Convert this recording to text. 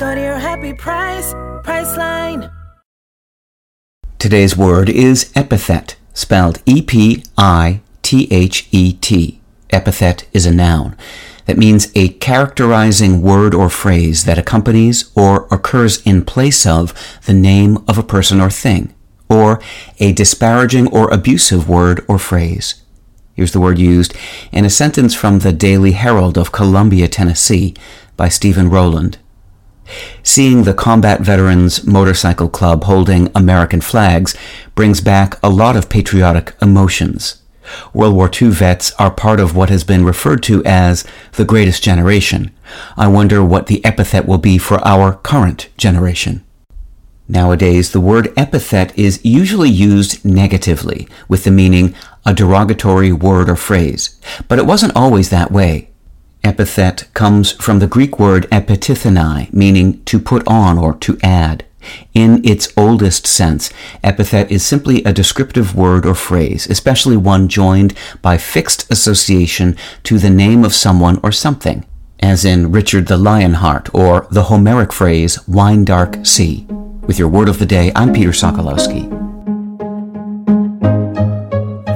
Go to your happy price, Priceline. Today's word is epithet, spelled E P I T H E T. Epithet is a noun. That means a characterizing word or phrase that accompanies or occurs in place of the name of a person or thing, or a disparaging or abusive word or phrase. Here's the word used in a sentence from the Daily Herald of Columbia, Tennessee by Stephen Rowland. Seeing the Combat Veterans Motorcycle Club holding American flags brings back a lot of patriotic emotions. World War II vets are part of what has been referred to as the greatest generation. I wonder what the epithet will be for our current generation. Nowadays, the word epithet is usually used negatively, with the meaning a derogatory word or phrase, but it wasn't always that way. Epithet comes from the Greek word epitithenai, meaning to put on or to add. In its oldest sense, epithet is simply a descriptive word or phrase, especially one joined by fixed association to the name of someone or something, as in Richard the Lionheart or the Homeric phrase wine dark sea. With your word of the day, I'm Peter Sokolowski.